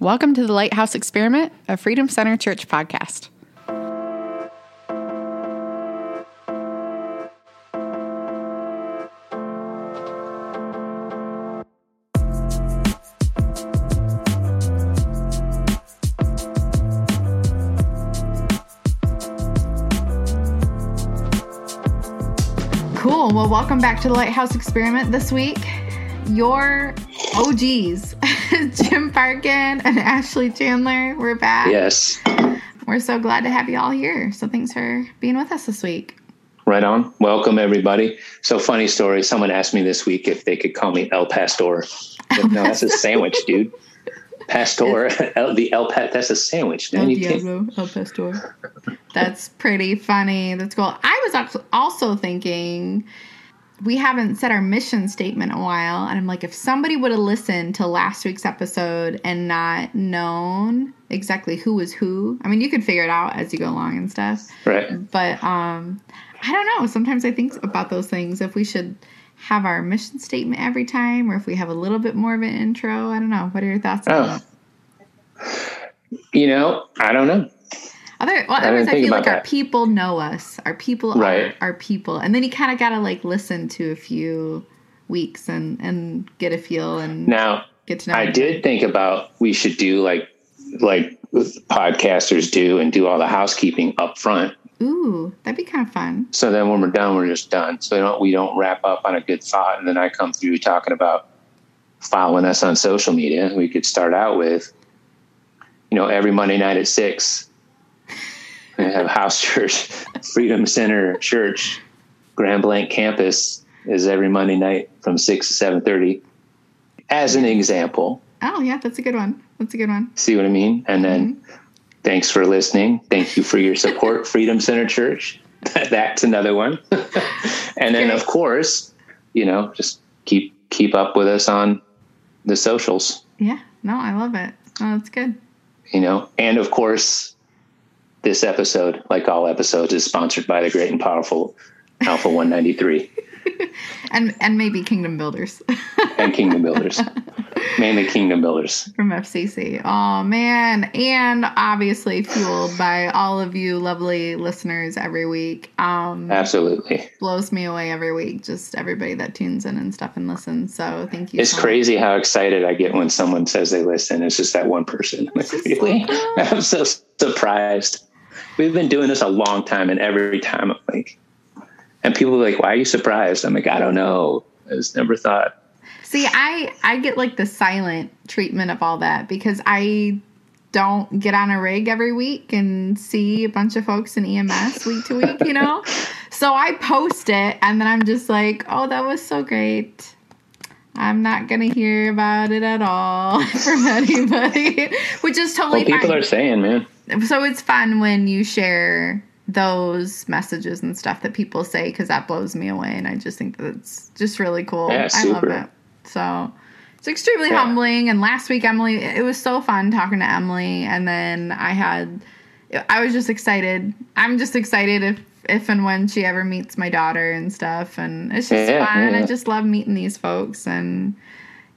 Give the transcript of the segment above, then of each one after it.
Welcome to the Lighthouse Experiment, a Freedom Center Church podcast. Cool. Well, welcome back to the Lighthouse Experiment this week. Your OGs, Jim Parkin and Ashley Chandler, we're back. Yes. We're so glad to have you all here. So thanks for being with us this week. Right on. Welcome, everybody. So, funny story. Someone asked me this week if they could call me El Pastor. No, that's a sandwich, dude. Pastor, El, the El Pat, that's a sandwich, man. El Diablo, El Pastor. That's pretty funny. That's cool. I was also thinking we haven't said our mission statement in a while, and I'm like, if somebody would have listened to last week's episode and not known exactly who was who, I mean, you could figure it out as you go along and stuff. Right. But um, I don't know. Sometimes I think about those things. If we should have our mission statement every time, or if we have a little bit more of an intro. I don't know. What are your thoughts on Oh. that? You know, I don't know. Other, well, otherwise, I think feel like about our people know us. Our people Right. are our people, and then you kind of gotta like listen to a few weeks and and get a feel and Now, get to know. I did think about we should do like like podcasters do and do all the housekeeping up front. Ooh, that'd be kind of fun. So then when we're done, we're just done. So we don't, we don't wrap up on a good thought. And then I come through talking about following us on social media. We could start out with, you know, every Monday night at six, we have house church, Freedom Center Church, Grand Blanc campus is every Monday night from six to seven thirty. As an example, Oh yeah, that's a good one. That's a good one. see what I mean? And then mm-hmm. thanks for listening. Thank you for your support, Freedom Center Church. That's another one. and then Great. of course, you know, just keep keep up with us on the socials, Yeah. No, I love it. Oh, that's good. you know. And of course, this episode, like all episodes, is sponsored by the great and powerful Alpha 193 And and maybe Kingdom Builders and Kingdom Builders. Mainly Kingdom Builders. from FCC. Oh man, and obviously fueled by all of you lovely listeners every week. Um, Absolutely. blows me away every week. Just everybody that tunes in and stuff and listens. So thank you. It's so much. crazy how excited I get when someone says they listen. It's just that one person. I'm like, really? I'm so surprised. We've been doing this a long time, and every time I'm like, and people are like, why are you surprised? I'm like, I don't know. I just never thought. See, I I get like the silent treatment of all that because I don't get on a rig every week and see a bunch of folks in EMS week to week, you know? so I post it and then I'm just like, "Oh, that was so great." I'm not going to hear about it at all from anybody, which is totally Well, people fine are saying, man, so it's fun when you share those messages and stuff that people say because that blows me away and i just think that it's just really cool. Yeah, i love it. So it's extremely Yeah. humbling and last week emily it was so fun talking to emily and then i had i was just excited. I'm just excited if if and when she ever meets my daughter and stuff and it's just Yeah, fun. I just love meeting these folks and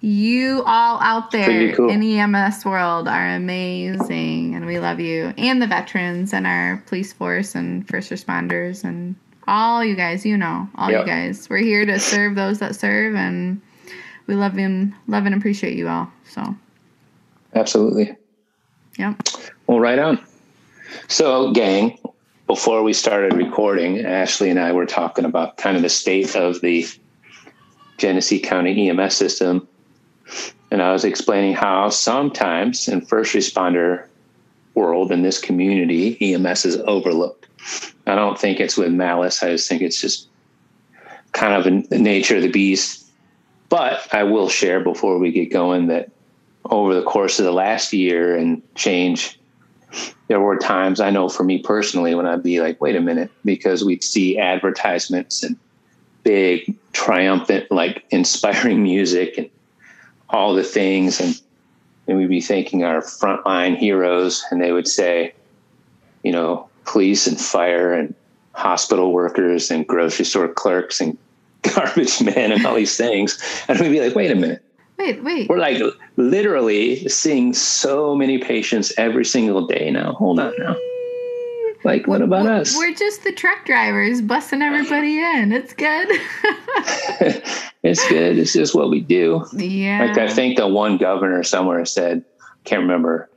you all out there cool. in the EMS world are amazing, and we love you. And the veterans, and our police force, and first responders, and all you guys. You know, all Yep. you guys. We're here to serve those that serve, and we love and love and appreciate you all. So, absolutely. yep. Well, right on. So, gang, before we started recording, Ashley and I were talking about kind of the state of the Genesee County EMS system. And I was explaining how sometimes in first responder world in this community, EMS is overlooked. I don't think it's with malice. I just think it's just kind of the nature of the beast. But I will share before we get going that over the course of the last year and change, there were times I know for me personally when I'd be like, wait a minute, because we'd see advertisements and big, triumphant, like inspiring music and all the things. And, and we'd be thanking our frontline heroes, and they would say, you know, police and fire and hospital workers and grocery store clerks and garbage men and all these things. And we'd be like, wait a minute, Wait, wait. We're like literally seeing so many patients every single day now. Hold on now. Like, what about we're, us? We're just the truck drivers busting everybody in. It's good. it's good. It's just what we do. Yeah. Like I think the one governor somewhere said, can't remember,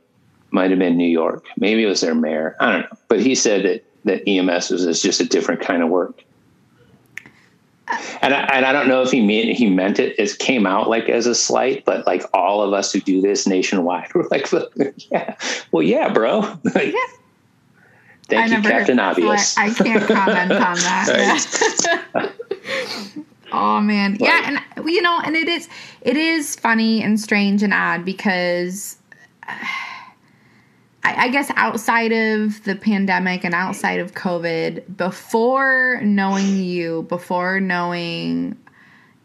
might have been New York. Maybe it was their mayor. I don't know. But he said that that EMS was, is just a different kind of work. And I, and I don't know if he mean he meant it. It came out like as a slight, but like all of us who do this nationwide, we're like, yeah, well, yeah, bro. like, yeah. Thank I you, Captain Obvious. I, I, can't comment on that. Oh man, right. yeah, and you know, and it is it is funny and strange and odd because. Uh, I, guess outside of the pandemic and outside of COVID, before knowing you, before knowing,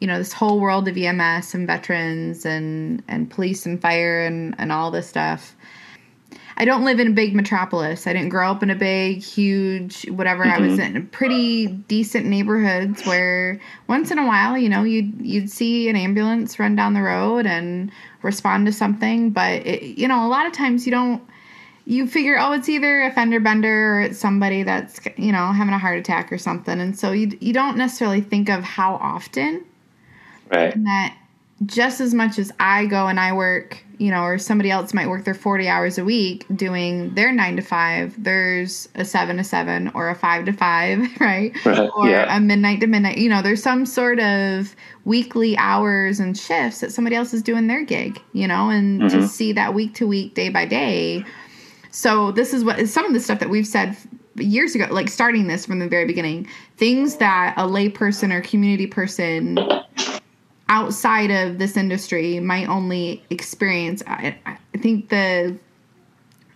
you know, this whole world of EMS and veterans and and police and fire and and all this stuff. I don't live in a big metropolis. I didn't grow up in a big, huge, whatever. Mm-hmm. I was mm-hmm. in pretty decent neighborhoods where once in a while, you know, you'd you'd see an ambulance run down the road and respond to something. But it, you know, a lot of times you don't you figure, oh, it's either a fender bender or it's somebody that's you know having a heart attack or something, and so you you don't necessarily think of how often. Right. That just as much as I go and I work, you know, or somebody else might work their 40 hours a week doing their nine to five, there's a seven to seven or a five to five, right? right. Or yeah. a midnight to midnight. You know, there's some sort of weekly hours and shifts that somebody else is doing their gig, you know, and mm-hmm. to see that week to week, day by day so this is what some of the stuff that we've said years ago, like starting this from the very beginning, things that a layperson or community person outside of this industry my only experience. I, I think the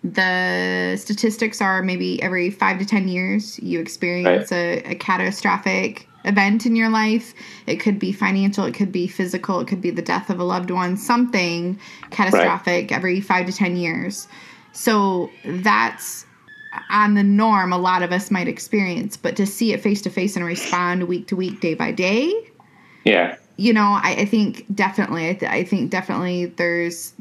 the statistics are maybe every five to ten years you experience right. a, a catastrophic event in your life. It could be financial, it could be physical, it could be the death of a loved one, something catastrophic right. every five to 10 years. So that's on the norm a lot of us might experience, but to see it face to face and respond week to week, day by day. Yeah. You know, I, I think definitely, I, th- I think definitely there's,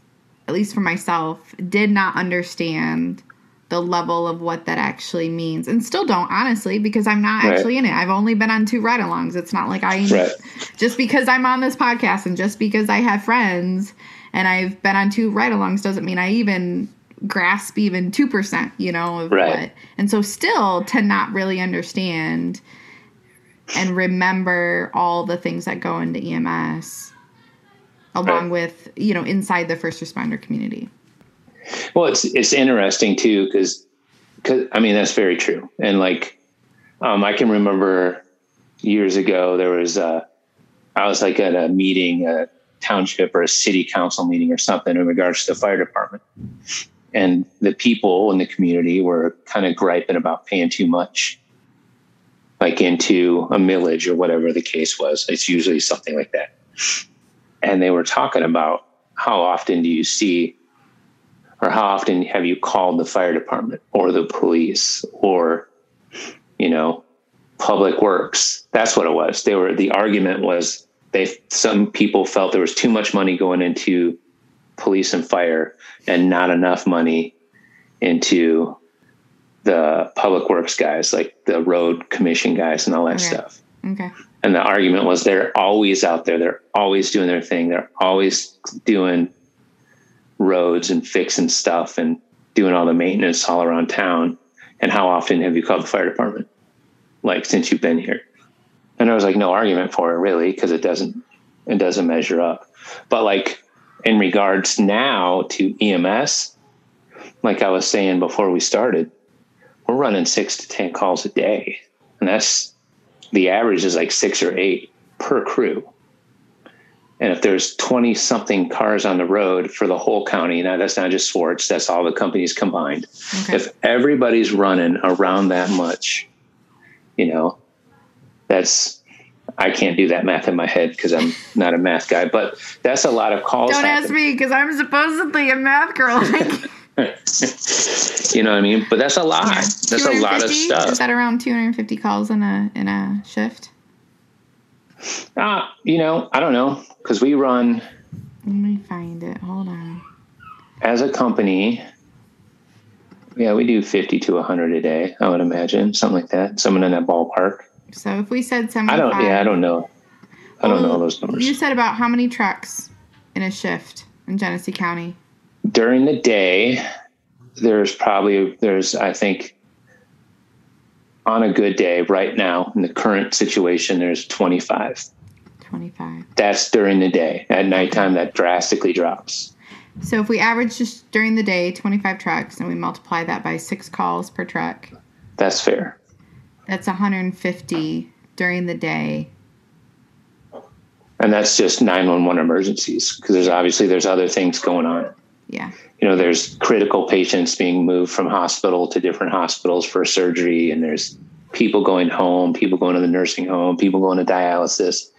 at least for myself, did not understand the level of what that actually means and still don't honestly because i'm not right. actually in it i've only been on two ride-alongs it's not like i right. just because i'm on this podcast and just because i have friends and i've been on two ride-alongs doesn't mean i even grasp even 2%, you know, of right. what. And so still to not really understand and remember all the things that go into EMS along right. with, you know, inside the first responder community. Well, it's it's interesting too cuz cuz I mean that's very true. And like um I can remember years ago there was a I was like at a meeting, a township or a city council meeting or something in regards to the fire department and the people in the community were kind of griping about paying too much like into a millage or whatever the case was. It's usually something like that. And they were talking about how often do you see or how often have you called the fire department or the police or you know public works? That's what it was. They were the argument was they some people felt there was too much money going into police and fire and not enough money into the public works guys, like the road commission guys and all that okay. stuff. Okay. And the argument was they're always out there. They're always doing their thing. They're always doing roads and fixing stuff and doing all the maintenance all around town. And how often have you called the fire department? Like since you've been here? And there was like no argument for it really because it doesn't it doesn't measure up. But like in regards now to EMS, like I was saying before we started, we're running six to 10 calls a day. And that's the average is like six or eight per crew. And if there's 20 something cars on the road for the whole county, now that's not just Swartz, that's all the companies combined. Okay. If everybody's running around that much, you know, that's I can't do that math in my head because I'm not a math guy, but that's a lot of calls. Don't ask me because I'm supposedly a math girl. you know what I mean? But that's a lot. Yeah. That's a lot of stuff. Is that around 250 calls in a in a shift? Uh, you know, I don't know because we run Let me find it. Hold on. As a company, yeah, we do 50 to 100 a day, I would imagine, something like that. Someone in that ballpark. So if we said I don't, yeah, I don't know. I don't know those numbers. You said about how many trucks in a shift in Genesee County? During the day, there's probably, there's, I think, on a good day right now, in the current situation, there's 25. 25. That's during the day. At nighttime, that drastically drops. So if we average just during the day 25 trucks and we multiply that by six calls per truck, That's fair. that's 150 during the day. And that's just 911 emergencies because there's obviously there's other things going on. Yeah. you know there's critical patients being moved from hospital to different hospitals for surgery and there's people going home people going to the nursing home people going to dialysis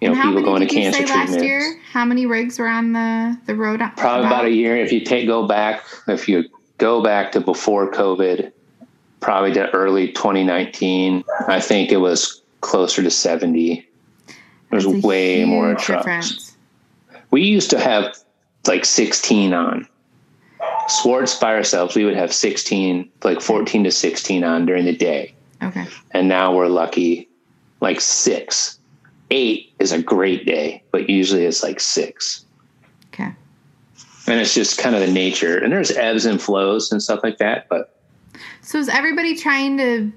you know people going to cancer treatment. last year? How many rigs were on the, the road? probably about a year if you take go back if you go back to before covid probably to early 2019 i think it was closer to 70 there's way more trucks difference. we used to have like 16 on Swartz by ourselves. We would have 16, like 14 to 16 on during the day. Okay. And now we're lucky like six. Eight is a great day, but usually it's like six. Okay. And it's just kind of the nature. And there's ebbs and flows and stuff like that. But So is everybody trying to?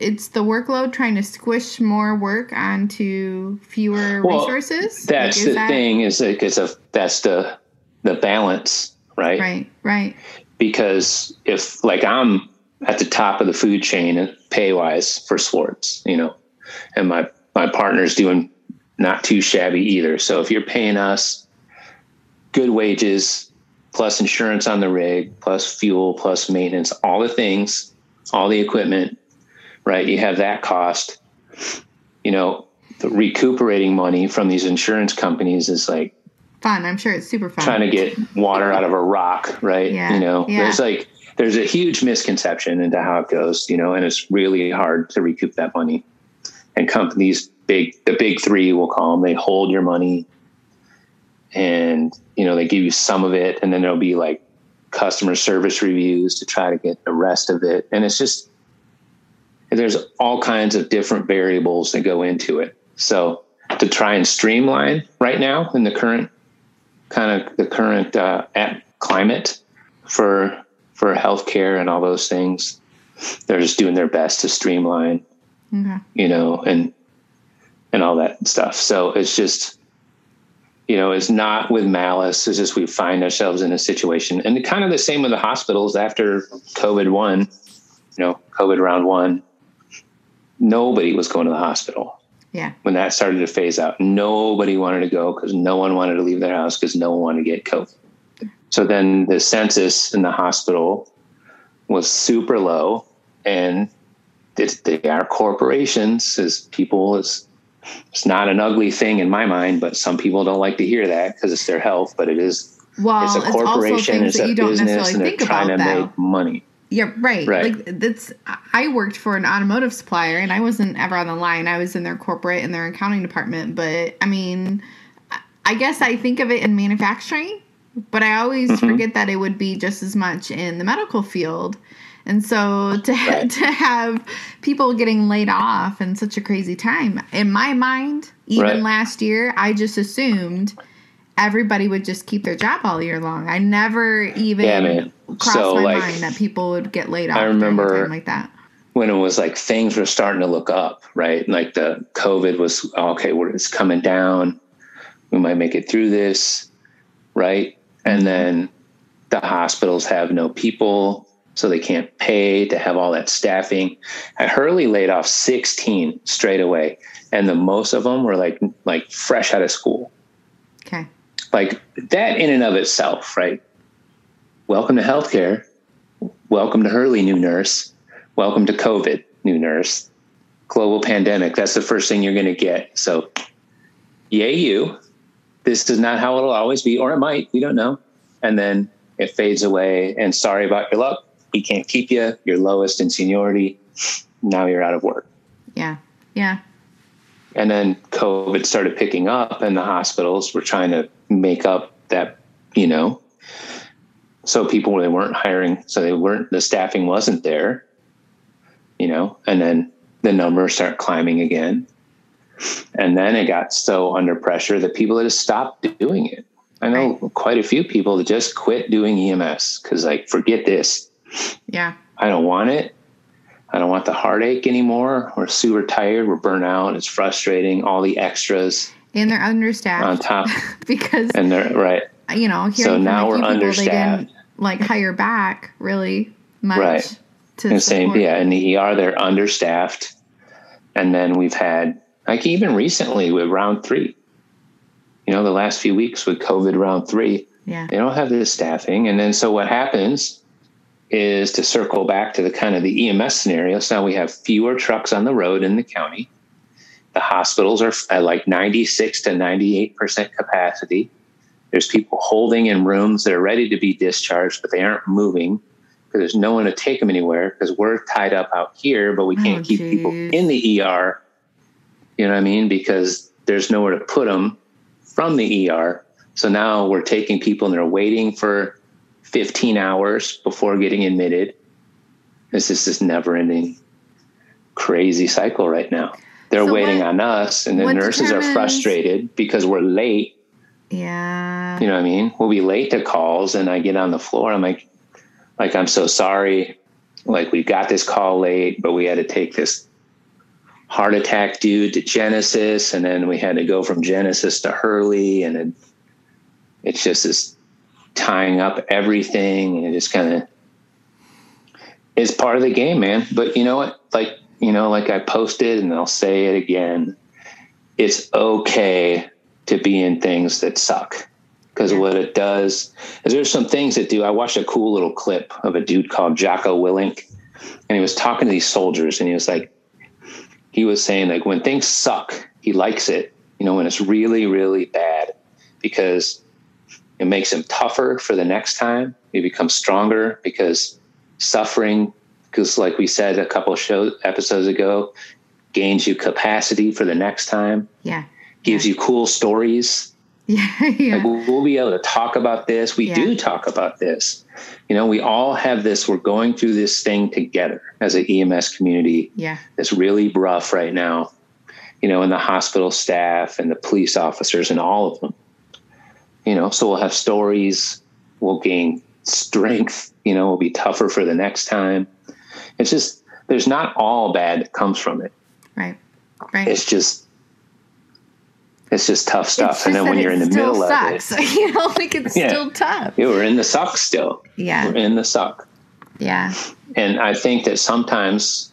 It's the workload trying to squish more work onto fewer Well, resources. that's Like, the that- thing is like it's a that's the the balance, right? Right. Right. because if like I'm at the top of the food chain pay wise for Swartz, you know, and my my partner's doing not too shabby either. So if you're paying us good wages plus insurance on the rig, plus fuel, plus maintenance, all the things, all the equipment, right? You have that cost. You know, the recuperating money from these insurance companies is like Fun. I'm sure it's super fun. trying to get water out of a rock, right? Yeah, You know, yeah. there's like there's a huge misconception into how it goes, you know, and it's really hard to recoup that money. And companies, big the big three, we'll call them, they hold your money, and you know they give you some of it, and then there'll be like customer service reviews to try to get the rest of it, and it's just there's all kinds of different variables that go into it. So to try and streamline right now in the current kind of the current uh, at climate for for healthcare and all those things. They're just doing their best to streamline, Okay. you know, and and all that stuff. So it's just, you know, it's not with malice. It's just we find ourselves in a situation, and kind of the same with the hospitals after COVID one, you know, COVID round one. Nobody was going to the hospital Yeah. when that started to phase out. Nobody wanted to go because no one wanted to leave their house because no one wanted to get COVID. So then the census in the hospital was super low, and it's, they are corporations as people is it's not an ugly thing in my mind, but some people don't like to hear that because it's their health. But it is Well, it's a corporation, it's that a you don't business, and they're think trying about to though. make money. Yeah, right. Right. Like that's I worked for an automotive supplier and I wasn't ever on the line. I was in their corporate and their accounting department, but I mean I- guess I think of it in manufacturing, but I always Mm-hmm. forget that it would be just as much in the medical field. And so to Right. to have people getting laid off in such a crazy time, in my mind, even Right. last year, I just assumed everybody would just keep their job all year long. I never even Yeah, crossed So, my like, mind that people would get laid off. I remember- like that. when it was like things were starting to look up, right? Like the COVID was okay, we're, it's coming down. We might make it through this, right? And mm-hmm. then the hospitals have no people, so they can't pay to have all that staffing. At Hurley laid off 16 straight away, and the most of them were like like fresh out of school. Okay. Like that in and of itself, right? Welcome to healthcare. Welcome to Hurley, new nurse. Welcome to COVID, new nurse. Global pandemic. That's the first thing you're going to get. So, yay, you. This is not how it'll always be, or it might. We don't know. And then it fades away. And sorry about your luck. He can't keep you. You're lowest in seniority. Now you're out of work. Yeah. Yeah. And then COVID started picking up, and the hospitals were trying to make up that, you know, so people they weren't hiring, so they weren't the staffing wasn't there, you know, and then the numbers start climbing again, and then it got so under pressure that people just stopped doing it. I know right. quite a few people that just quit doing EMS because like forget this. Yeah. I don't want it. I don't want the heartache anymore. We're super tired. We're burnt out. It's frustrating. All the extras. And they're understaffed. On top. because. And they're right. You know, so now we're people, understaffed. They didn't like hire back really much. Right. To the same, yeah. In the ER, they're understaffed. And then we've had, like even recently with round three, you know, the last few weeks with COVID round three, yeah. they don't have the staffing. And then so what happens is to circle back to the kind of the EMS scenario. So now we have fewer trucks on the road in the county. The hospitals are at like 96 to 98% capacity. There's people holding in rooms that are ready to be discharged, but they aren't moving because there's no one to take them anywhere because we're tied up out here, but we can't oh, keep people in the ER. You know what I mean? Because there's nowhere to put them from the ER. So now we're taking people and they're waiting for 15 hours before getting admitted. This is this never ending crazy cycle right now. They're so waiting what, on us, and the nurses determines, are frustrated because we're late. Yeah. You know what I mean? We'll be late to calls, and I get on the floor. I'm like, like, I'm so sorry. Like, we got this call late, but we had to take this heart attack dude to Genesys, and then we had to go from Genesys to Hurley, and it, it's just this tying up everything and just kind of is part of the game, man. But you know what? Like, you know, like I posted and I'll say it again. It's okay to be in things that suck. Because what it does is there's some things that do. I watched a cool little clip of a dude called Jocko Willink, and he was talking to these soldiers, and he was like, he was saying like when things suck, he likes it, you know, when it's really, really bad, because it makes him tougher for the next time. He becomes stronger because suffering, because like we said a couple show episodes ago, gains you capacity for the next time. Yeah. Gives yeah. you cool stories. Yeah. yeah. Like we'll be able to talk about this. We yeah. do talk about this. You know, we all have this. We're going through this thing together as an EMS community. Yeah. It's really rough right now. You know, and the hospital staff and the police officers and all of them you know, so we'll have stories, we'll gain strength, you know, we'll be tougher for the next time. It's just, there's not all bad that comes from it. Right. Right. It's just, it's just tough stuff. and then when you're in the middle sucks. of it, you know, like it's yeah. still tough. Yeah, we're in the suck still. Yeah. We're in the suck. Yeah. And I think that sometimes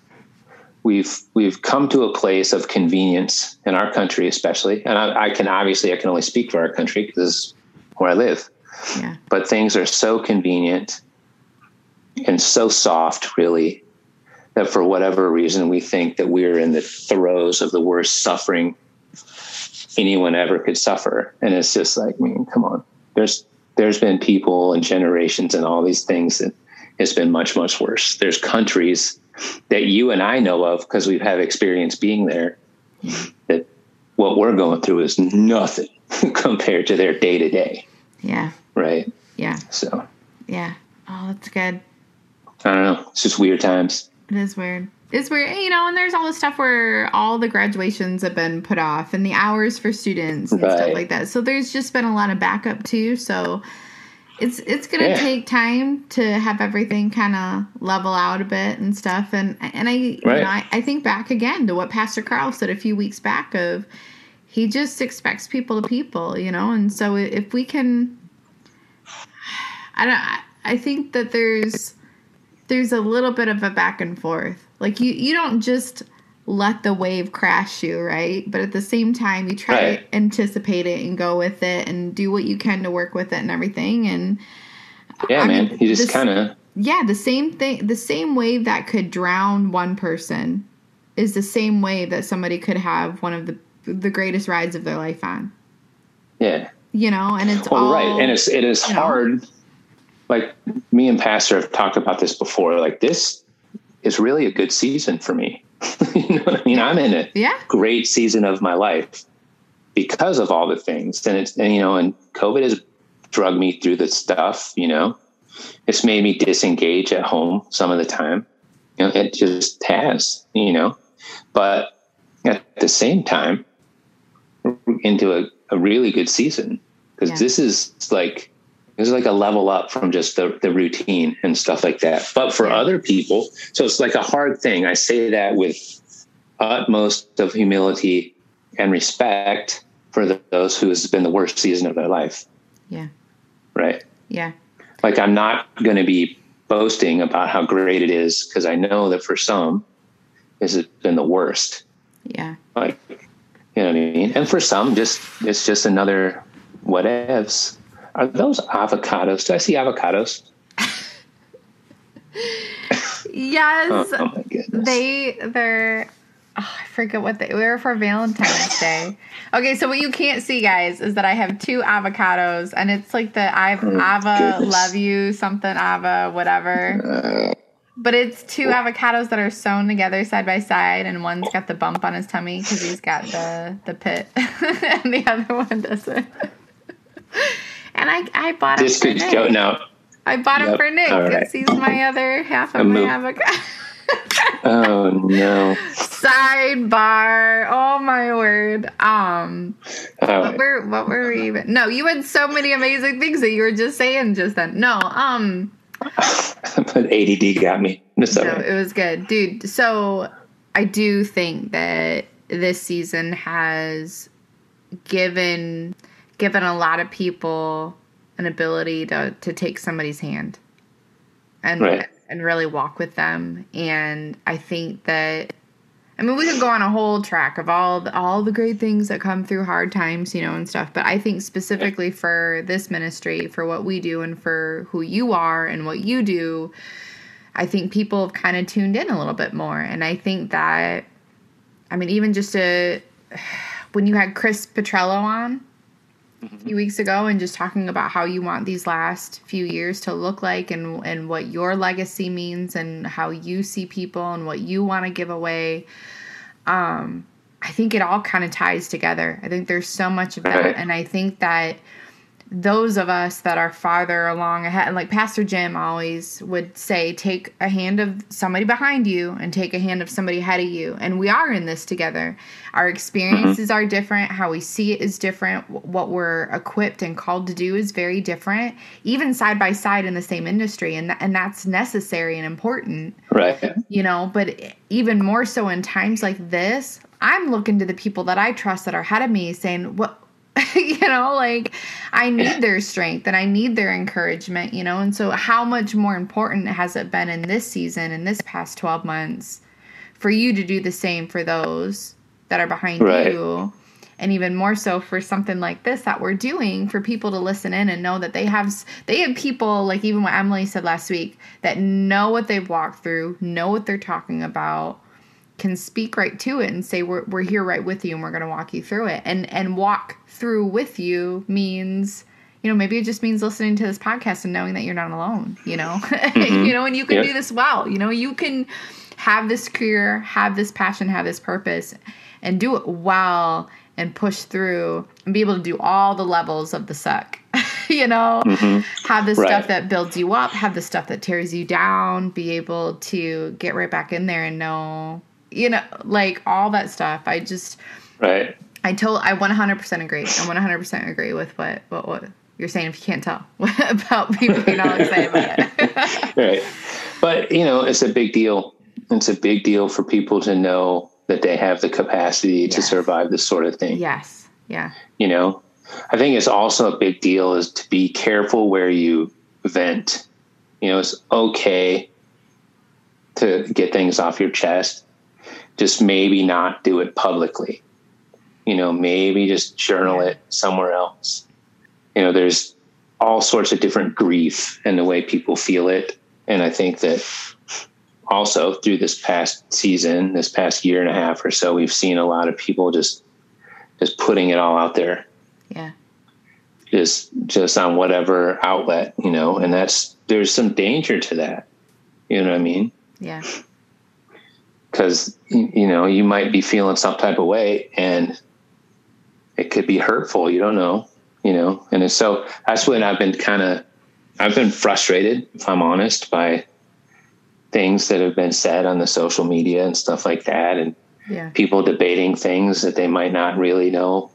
we've we've come to a place of convenience in our country, especially. And I, I can obviously I can only speak for our country because where I live. Yeah. But things are so convenient and so soft, really, that for whatever reason, we think that we're in the throes of the worst suffering anyone ever could suffer. And it's just like, I mean, come on. There's there's been people and generations and all these things that it's been much, much worse. There's countries that you and I know of because we've had experience being there mm-hmm. that what we're going through is nothing compared to their day to day. Yeah. Right. Yeah. So. Yeah. Oh, that's good. I don't know. It's just weird times. It is weird. It's weird, you know, and there's all the stuff where all the graduations have been put off and the hours for students and right. stuff like that. So there's just been a lot of backup too. So it's it's gonna yeah. take time to have everything kind of level out a bit and stuff. And and I right. you know I, I think back again to what Pastor Carl said a few weeks back of he just expects people to people, you know. And so if we can, I don't. I think that there's there's a little bit of a back and forth. Like you you don't just let the wave crash you, right? But at the same time, you try right. to anticipate it and go with it and do what you can to work with it and everything. And yeah, I man, mean, you just kind of yeah, the same thing. The same wave that could drown one person is the same wave that somebody could have one of the the greatest rides of their life on. Yeah. You know, and it's well, all, right, and it's it is hard. Know. Like me and Pastor have talked about this before. Like this, is really a good season for me. you know what I mean? I'm in a Yeah. great season of my life because of all the things. And it's, and, you know, and COVID has drug me through the stuff, you know, it's made me disengage at home some of the time. You know, it just has, you know, but at the same time, into a, a really good season because Yeah. this is like, this is like a level up from just the, the routine and stuff like that. But for Yeah. other people, so it's like a hard thing. I say that with utmost of humility and respect for the, those who has been the worst season of their life. Yeah. Right. Yeah. Like I'm not going to be boasting about how great it is because I know that for some, this has been the worst. Yeah. Like, you know what I mean? And for some, just it's just another whatevs. Are those avocados? Do I see avocados? Yes. Oh, oh my goodness. They they're oh, I forget what they were for Valentine's Day. Okay, so what you can't see, guys, is that I have two avocados, and it's like the I've Oh, Ava goodness. love you something Ava whatever. Uh, But it's two avocados that are sewn together side by side, and one's got the bump on his tummy because he's got the the pit, and the other one doesn't. And I I bought him this for could Nick. now. I bought him for Nick all right. because he's my other half of my avocado. Oh no! Sidebar. Oh my word. Um All what were what were we even No, you had so many amazing things that you were just saying just then. No, um but ADD got me. It's no, it was good. Dude, so I do think that this season has given given a lot of people an ability to to take somebody's hand and Right. and really walk with them and I think that I mean we could go on a whole track of all the, all the great things that come through hard times, you know, and stuff, but I think specifically for this ministry, for what we do and for who you are and what you do, I think people have kind of tuned in a little bit more. And I think that, I mean, even just a, when you had Chris Petrello on a few weeks ago and just talking about how you want these last few years to look like and, and what your legacy means and how you see people and what you want to give away. Um, I think it all kind of ties together. I think there's so much of that. Right. And I think that those of us that are farther along ahead, and like Pastor Jim always would say, take a hand of somebody behind you and take a hand of somebody ahead of you. And we are in this together. Our experiences are different. How we see it is different. What we're equipped and called to do is very different, even side by side in the same industry. And, th- and that's necessary and important Right. you know but even more so in times like this i'm looking to the people that i trust that are ahead of me saying what you know like i need their strength and i need their encouragement you know and so how much more important has it been in this season in this past 12 months for you to do the same for those that are behind Right. you and even more so for something like this that we're doing for people to listen in and know that they have they have people like even what Emily said last week that know what they've walked through, know what they're talking about, can speak right to it and say we're we're here right with you and we're going to walk you through it. And and walk through with you means you know, maybe it just means listening to this podcast and knowing that you're not alone, you know. Mm-hmm. you know, and you can Yeah. do this well. You know, you can have this career, have this passion, have this purpose and do it well and push through and be able to do all the levels of the suck. you know, mm-hmm. have the Right. stuff that builds you up, have the stuff that tears you down, be able to get right back in there and know, you know, like all that stuff. I just Right. I told I 100% agree. I 100% agree with what what, what you're saying if you can't tell about people being all excited about it. Right. But, you know, it's a big deal. It's a big deal for people to know that they have the capacity to survive this sort of thing. yes. Yeah. You know, I think it's also a big deal is to be careful where you vent. You know, it's okay to get things off your chest. Just maybe not do it publicly. You know, maybe just journal it somewhere else. You know, there's all sorts of different grief and the way people feel it. And I think that also through this past season, this past year and a half or so, we've seen a lot of people just just putting it all out there Yeah. just just on whatever outlet, you know, and that's there's some danger to that. You know what I mean? Yeah. Because you know you might be feeling some type of way and it could be hurtful you don't know you know and so that's when i've been kind of i've been frustrated if i'm honest by things that have been said on the social media and stuff like that and Yeah. people debating things that they might not really know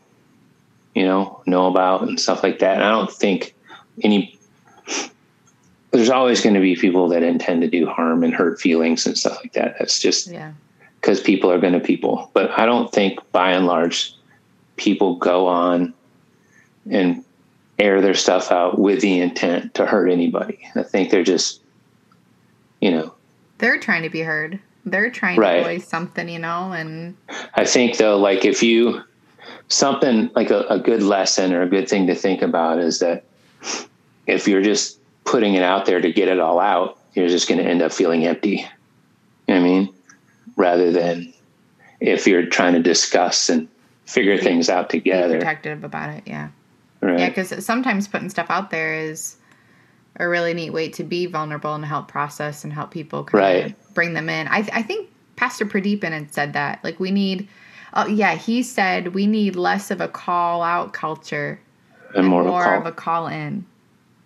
you know know about and stuff like that and i don't think any there's always going to be people that intend to do harm and hurt feelings and stuff like that that's just Yeah. because people are going to people. But I don't think by and large people go on and air their stuff out with the intent to hurt anybody. I think they're just, you know, They're trying to be heard. They're trying Right. to voice something, you know, and I think though, like if you, something like a, a good lesson or a good thing to think about is that if you're just putting it out there to get it all out, you're just going to end up feeling empty. You know what I mean? Rather than if you're trying to discuss and figure things out together. be protective about it. Yeah. Right. Yeah, because sometimes putting stuff out there is a really neat way to be vulnerable and help process and help people kind Right. of bring them in. I, I think Pastor Pradeepan had said that. Like, we need, oh, yeah, he said we need less of a call out culture and more, of a call. of a call in.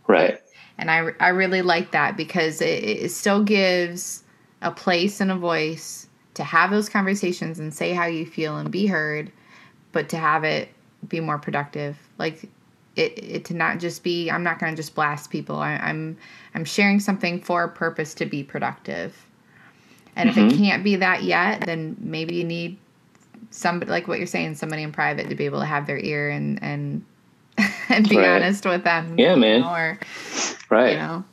right. And I, I really like that because it, it still gives a place and a voice to have those conversations and say how you feel and be heard, but to have it be more productive. Like it, it to not just be, I'm not going to just blast people. I, I'm, I'm sharing something for a purpose to be productive. And if it mm-hmm. can't be that yet, then maybe you need somebody like what you're saying, somebody in private to be able to have their ear and and and be Right. honest with them. Yeah, man. know, or Right. you know,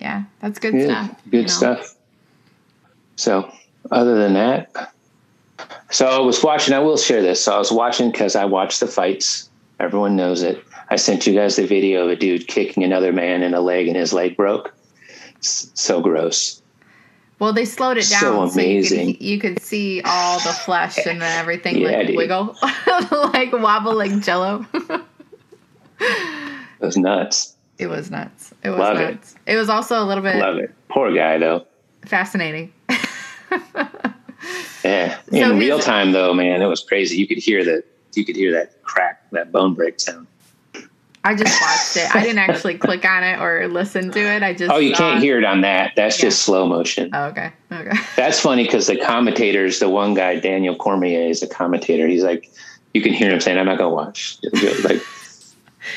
yeah, that's good Yeah, stuff. good you know. stuff. So, other than that, so I was watching. I will share this. So I was watching because I watch the fights. Everyone knows it. I sent you guys the video of a dude kicking another man in a leg, and his leg broke. S- So gross. Well, they slowed it down So so, you, amazing. could, you could see all the flesh and then everything Yeah, like dude. wiggle, like wobble, like Jello. It was nuts. it was nuts. It was Love it. nuts. It. was also a little bit Love it. Poor guy though. fascinating. Yeah. In his- real time though, man, it was crazy. You could hear that. You could hear that crack, that bone break sound. I just watched it. I didn't actually click on it or listen to it. I just Oh, you can't it. hear it on that. That's Yeah. just slow motion. Oh, okay. Okay. That's funny because the commentators, the one guy, Daniel Cormier, is a commentator. He's like, you can hear him saying, "I'm not going to watch." Like,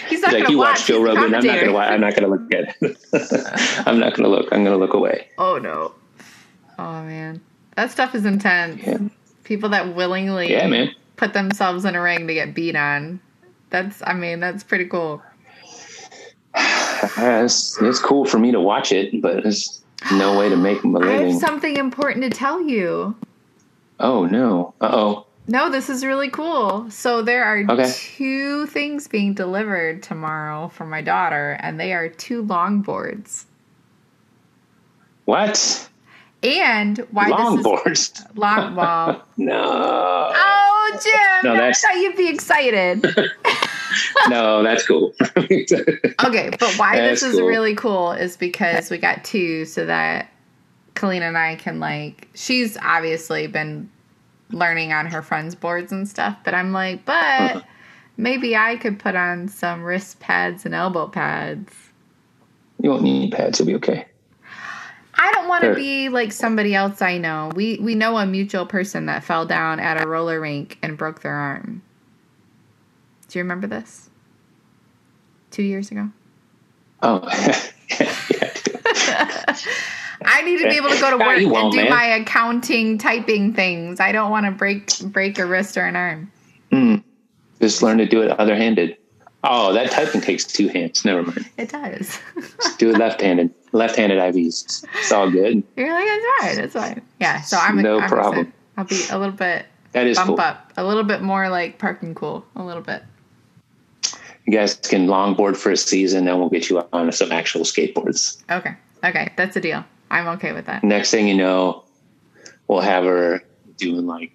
He's not like gonna you watch. watch Joe Rogan. I'm not gonna watch. I'm not going to look at it. I'm not going to look. I'm going to look away. Oh no. Oh man, that stuff is intense. Yeah. People that willingly Yeah, man. put themselves in a ring to get beat on. That's. I mean, that's pretty cool. It's, it's cool for me to watch it, but there's no way to make a I have living. something important to tell you. Oh no. Uh oh. No, this is really cool. So there are Okay. two things being delivered tomorrow for my daughter, and they are two longboards. What? And why this is Longboards? long? Well, No. oh Jim, No, I that's- thought you'd be excited. No, that's cool. Okay, but why That's this is cool. really cool is because we got two so that Kalina and I can like she's obviously been learning on her friends' boards and stuff, but I'm like, but maybe I could put on some wrist pads and elbow pads. you won't need pads. You'll be okay. I don't want to be like somebody else I know. We we know a mutual person that fell down at a roller rink and broke their arm. Do you remember this? Two years ago. Oh, yeah. I need to be able to go to work and do man. my accounting typing things. I don't want to break break a wrist or an arm. Hmm. Just learn to do it other handed. Oh, that typing takes two hands. Never mind. It does. Just do it left handed. Left handed IVs. It's all good. You're like, it's fine. It's fine. Yeah. So I'm No I'm problem. excited. I'll be a little bit That is bump cool. up, a little bit more like parking cool, a little bit. You guys can longboard for a season, then we'll get you on some actual skateboards. Okay. Okay. That's a deal. I'm okay with that. Next thing you know, we'll have her doing like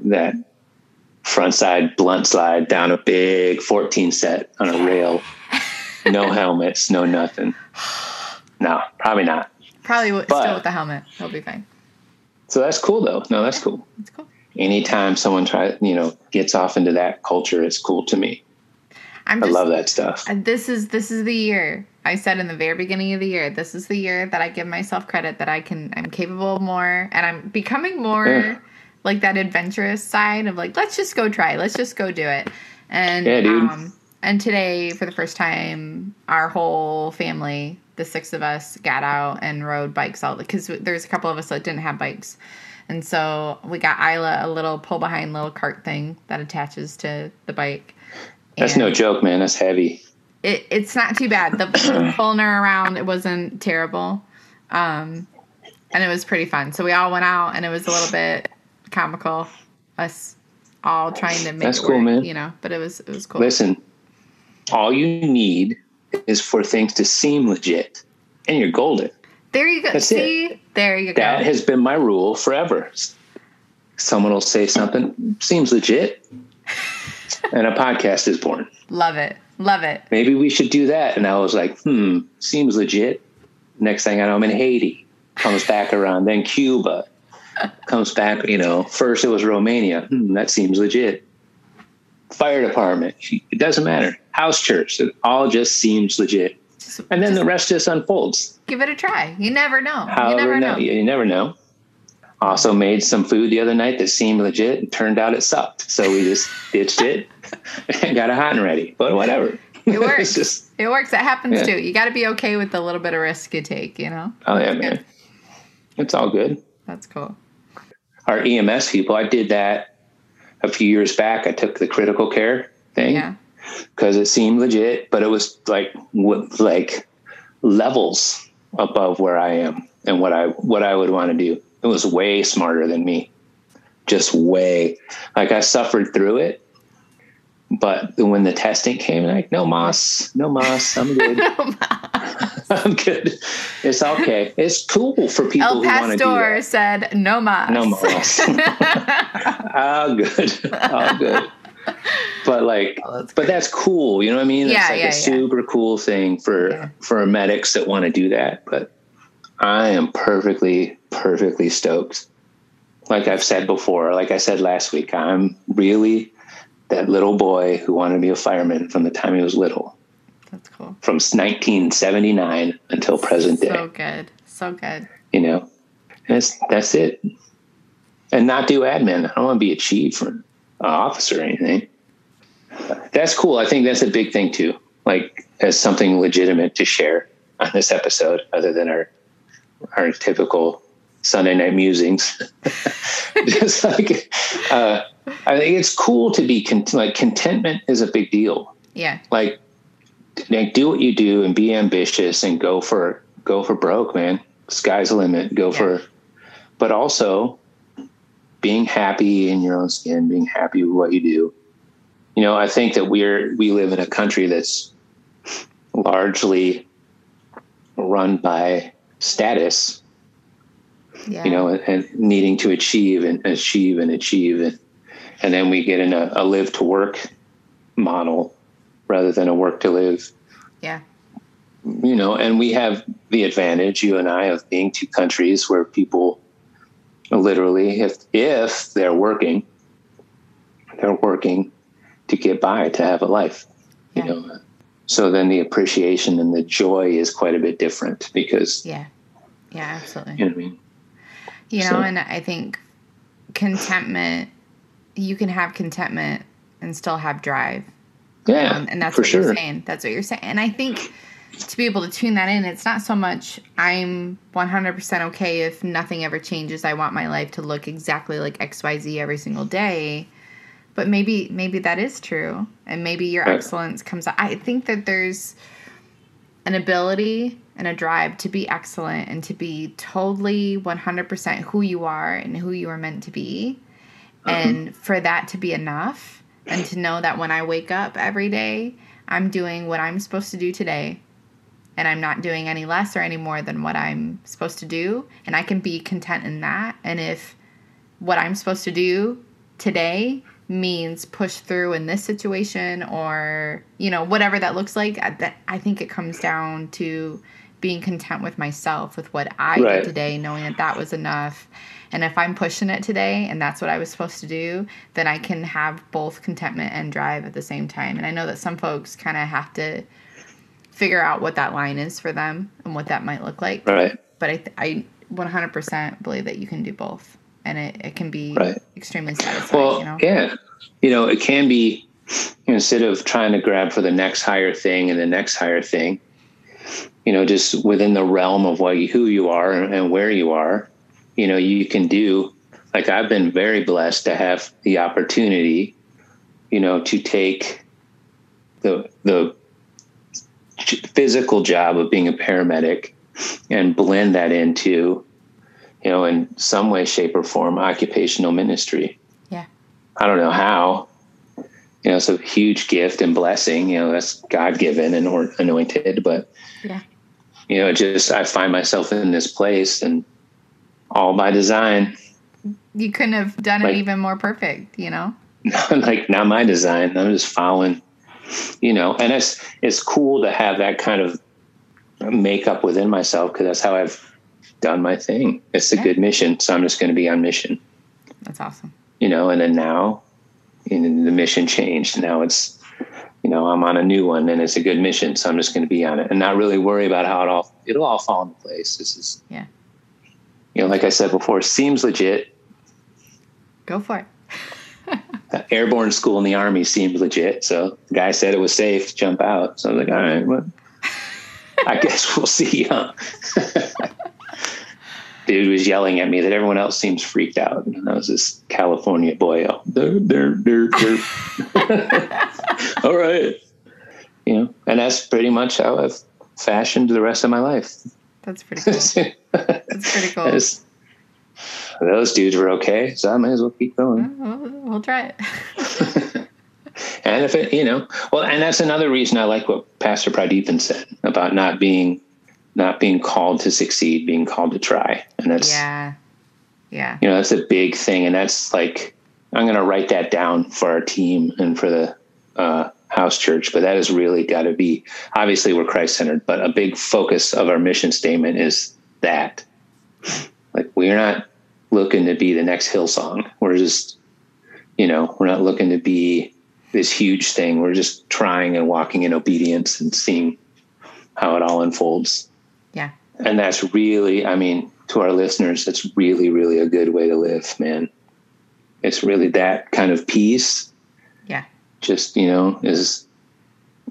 that front side blunt slide down a big 14 set on a rail. No helmets, no nothing. No, probably not. Probably But- still with the helmet. He'll be fine. So that's cool though. No, that's cool. It's cool. Anytime someone tries, you know, gets off into that culture, it's cool to me. I'm I love that stuff. This is this is the year. I said in the very beginning of the year, this is the year that I give myself credit that I can I'm capable of more and I'm becoming more Yeah. like that adventurous side of like let's just go try, let's just go do it. And Yeah, um and today for the first time our whole family, the six of us got out and rode bikes all because there's a couple of us that didn't have bikes. And so we got Isla a little pull behind little cart thing that attaches to the bike. That's And- no joke, man. That's heavy. It, it's not too bad. The pulling her around it wasn't terrible, um, and it was pretty fun. So we all went out, and it was a little bit comical. Us all trying to make That's it cool, work, man. You know, but it was it was cool. Listen, all you need is for things to seem legit, and you're golden. there you go. That's See, there you go. That has been my rule forever. Someone will say something seems legit, and a podcast is born. Love it. Love it. Maybe we should do that. And I was like, hmm, seems legit. Next thing I know, I'm in Haiti. Comes back around, then Cuba. Comes back, you know. First it was Romania. Hmm, that seems legit. Fire department. It doesn't matter. House church. It all just seems legit. Just, And then the rest just unfolds. give it a try. You never know. you never no, know. you, you never know. Also made some food the other night that seemed legit and turned out it sucked. So we just ditched it and got it hot and ready. But whatever. It works. just It works. It happens Yeah. too. You got to be okay with the little bit of risk you take. You know. oh yeah, man. good. It's all good. That's cool. Our EMS people, I did that a few years back. I took the critical care thing Yeah. because it seemed legit, but it was like like levels above where I am and what I what I would want to do. It was way smarter than me. Just way like I suffered through it. But when the testing came, like no moss, no moss, I'm good. I'm good. It's okay. It's cool for people El who want to do Pastor that. said no moss. No moss. oh, good. Oh, good. But like, Oh, that's but that's cool. You know what I mean? Yeah, it's like yeah, yeah. a super cool thing for Yeah. for medics that want to do that. But I am perfectly, perfectly stoked. Like I've said before, like I said last week, I'm really that little boy who wanted to be a fireman from the time he was little, That's cool. from 1979 until present day So good. So good. you know that's that's it and not do admin i don't want to be a chief or an officer or anything that's cool i think that's a big thing too like as something legitimate to share on this episode other than our our typical sunday night musings. Just like uh i think it's cool to be cont- like contentment is a big deal. Yeah. like like do what you do and be ambitious and go for go for broke man. Sky's the limit. Go Yeah. for but also being happy in your own skin being happy with what you do. You know i think that we're we live in a country that's largely run by status Yeah. you know and, and needing to achieve and achieve and achieve and and then we get in a, a live to work model rather than a work to live Yeah. you know, and we have the advantage, you and I, of being two countries where people literally, if if they're working, they're working to get by, to have a life. Yeah. You know. So then the appreciation and the joy is quite a bit different because Yeah. Yeah, absolutely. you know what I mean. You know, So- and I think contentment, you can have contentment and still have drive. Yeah, Um, and that's for what sure. you're saying. That's what you're saying. And I think to be able to tune that in, it's not so much I'm 100% okay if nothing ever changes. I want my life to look exactly like XYZ every single day. But maybe maybe that is true. And maybe your Right. excellence comes out. I think that there's an ability and a drive to be excellent and to be totally 100% who you are and who you are meant to be. Uh-huh. And for that to be enough, and to know that when I wake up every day, I'm doing what I'm supposed to do today, and I'm not doing any less or any more than what I'm supposed to do, and I can be content in that. And if what I'm supposed to do today means push through in this situation or you know whatever that looks like I- that i think it comes down to being content with myself with what I Right. did today, knowing that that was enough. And if I'm pushing it today and that's what I was supposed to do, then I can have both contentment and drive at the same time. And I know that some folks kind of have to figure out what that line is for them and what that might look like. Right. But I, th- I 100% believe that you can do both. And it, it can be Right. extremely satisfying, Well, you know? yeah. You know, it can be instead of trying to grab for the next higher thing and the next higher thing, you know, just within the realm of what you, who you are and where you are, you know, you can do like I've been very blessed to have the opportunity, you know, to take the the physical job of being a paramedic and blend that into you know in some way shape or form occupational ministry Yeah. I don't know how. You know, it's a huge gift and blessing. You know, that's God given and or anointed. But Yeah. You know, it just I find myself in this place, and all by design. You couldn't have done Like- it even more perfect, you know? like not my design. I'm just following. You know, and it's it's cool to have that kind of makeup within myself because that's how I've done my thing. It's a Yeah. good mission, so I'm just going to be on mission. That's awesome. you know, and then now and then the mission changed. Now it's, know, I'm on a new one and it's a good mission. So I'm just going to be on it and not really worry about how it all, it'll all fall into place. This is, Yeah. you know, like I said before, seems legit. Go for it. Airborne school in the army seemed legit. So the guy said it was safe to jump out. So I was like, all right, well, I guess we'll see. Huh? Dude was yelling at me that everyone else seems freaked out. And I was this California boy. Oh, they're, they're, they're. all right. You know, and that's pretty much how I've fashioned the rest of my life. That's pretty cool. That's pretty cool. It's- those dudes were okay, so I might as well keep going. Oh, we'll, we'll try it. And if it, you know, well, and that's another reason I like what Pastor Pradeepan said about not being, not being called to succeed, being called to try, and that's, yeah. Yeah. you know, that's a big thing, and that's like I'm going to write that down for our team and for the uh, house church. But that has really got to be obviously we're Christ centered, but a big focus of our mission statement is that, like, we're not looking to be the next Hillsong. We're just, you know, we're not looking to be this huge thing. We're just trying and walking in obedience and seeing how it all unfolds. Yeah. And that's really, I mean, to our listeners, that's really, really a good way to live, man. It's really that kind of peace. Just, you know, is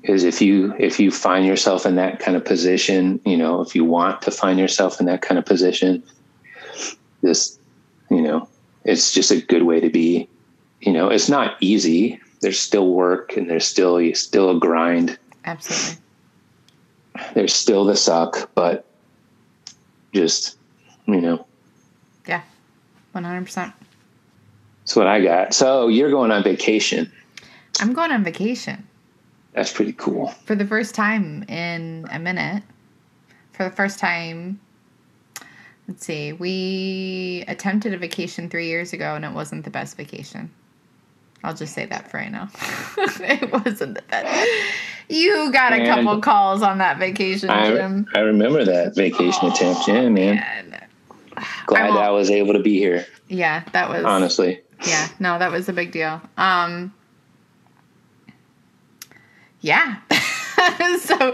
is if you if you find yourself in that kind of position, you know, if you want to find yourself in that kind of position, this, you know, it's just a good way to be. You know, it's not easy. There's still work and there's still still a grind Absolutely. there's still the suck, but just you know, Yeah. 100%. that's what I got. So you're going on vacation. I'm going on vacation That's pretty cool. for the first time in a minute. For the first time, let's see, we attempted a vacation three years ago and it wasn't the best vacation. I'll just say that for right now. it wasn't the best. You got a couple calls on that vacation, I, Jim. I remember that vacation attempt. Yeah, man. And Glad won't- I was able to be here. yeah, that was Honestly, yeah no that was a big deal um yeah. So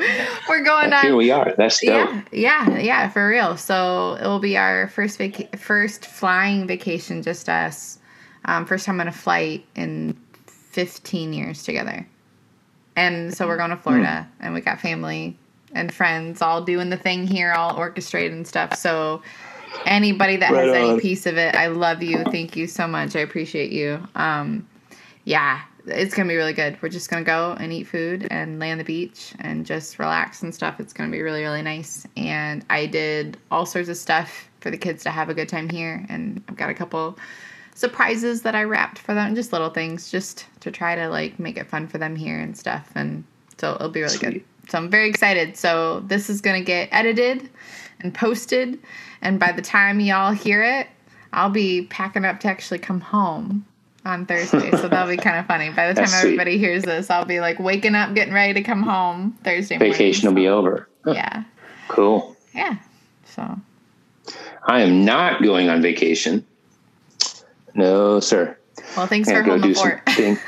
we're going on. here we are. That's dope. yeah yeah yeah for real. So it will be our first vac- first flying vacation just us. Um, first time on a flight in 15 years together. And so we're going to florida and we got family and friends all doing the thing here all orchestrated and stuff. So anybody that has Right any piece of it i love you. Thank you so much. I appreciate you. Um yeah it's gonna be really good. We're just gonna go and eat food and lay on the beach and just relax and stuff. It's gonna be really really nice. And i did all sorts of stuff for the kids to have a good time here. And i've got a couple surprises that i wrapped for them just little things just to try to like make it fun for them here and stuff. And so it'll be really good. So i'm very excited. So this is gonna get edited and posted. And by the time y'all hear it i'll be packing up to actually come home on Thursday, so that'll be kind of funny. By the time That's sweet. everybody hears this, I'll be like waking up, getting ready to come home Thursday morning. Vacation will be over. Huh. Yeah, Cool. Yeah. So I am not going on vacation. No, sir. well, thanks I'm for gonna go do some thing.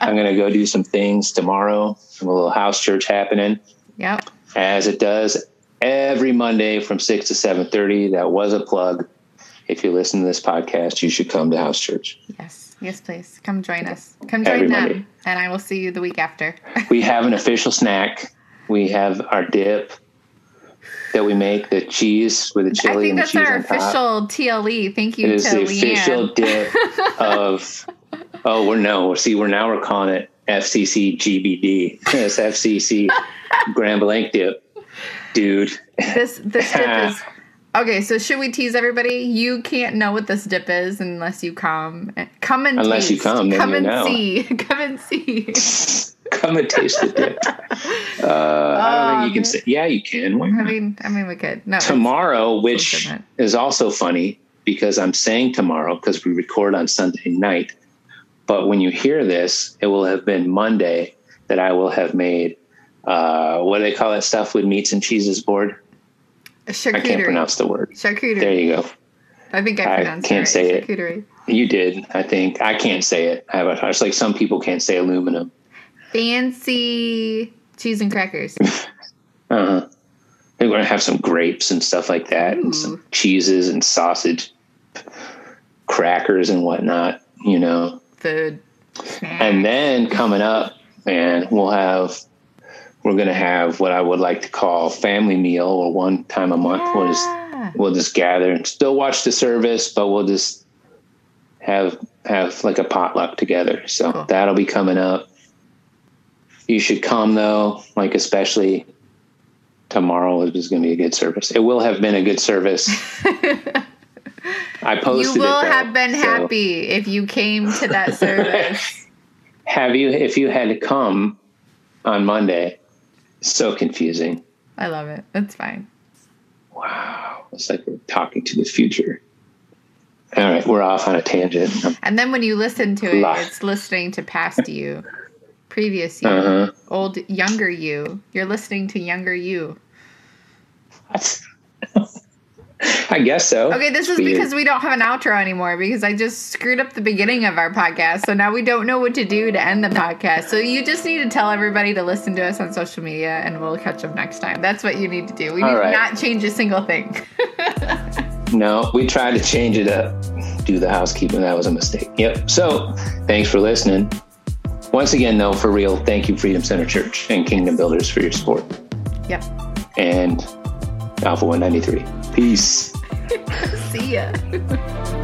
I'm gonna go do some things tomorrow. A little house church happening, yep. as it does every Monday from six to seven thirty. That was a plug. If you listen to this podcast, you should come to house church. Yes. Yes, please. Come join us. Come Every join them. Monday. And I will see you the week after. We have an official snack. We have our dip that we make, the cheese with the chili. I chili think and the that's cheese our official TLE. Thank you It is to the official dip of. Oh, we're no. See, we're now we're calling it FCC GBD. It's FCC Grand Blanc dip, dude. This this dip is okay. So should we tease everybody? You can't know what this dip is unless you come. Come and Unless you taste. come, then come you and know. see. Come and see. Come and taste the dip. Uh, I don't think you can say. Yeah, you can. I mean, I mean, we could. No, tomorrow, which is also funny because I'm saying tomorrow because we record on Sunday night. But when you hear this, it will have been Monday that I will have made uh, what do they call that stuff with meats and cheeses board? I can't pronounce the word. Charcuterie. There you go. I think I I can't it right. say it. You did, I think. I can't say it. I have a It's like some people can't say aluminum. Fancy cheese and crackers. Uh-huh. We're going to have some grapes and stuff like that, and some cheeses and sausage, crackers and whatnot. You know, Food. And then coming up, man, we'll have we're gonna have what I would like to call family meal or one time a month. We'll just we'll just gather and still watch the service, but we'll just have have like a potluck together. So Cool. that'll be coming up. You should come though, like especially tomorrow is gonna be a good service. It will have been a good service. I posted. you will it, though, have been so- happy if you came to that service. Have you, if you had to come on Monday, so confusing. I love it. That's fine. Wow. It's like we're talking to the future. All right, we're off on a tangent. And then when you listen to it, it's listening to past you, previous you, Uh-huh. old, younger you. You're listening to younger you. That's- I guess so. Okay, this is because we don't have an outro anymore because I just screwed up the beginning of our podcast. So now we don't know what to do to end the podcast. So you just need to tell everybody to listen to us on social media and we'll catch up next time. That's what you need to do. We All need right. not change a single thing. No, we tried to change it up, do the housekeeping. That was a mistake. Yep. So thanks for listening. Once again, though, for real, thank you, Freedom Center Church and Kingdom Builders, for your support. yep. And Alpha 193. Peace. See ya.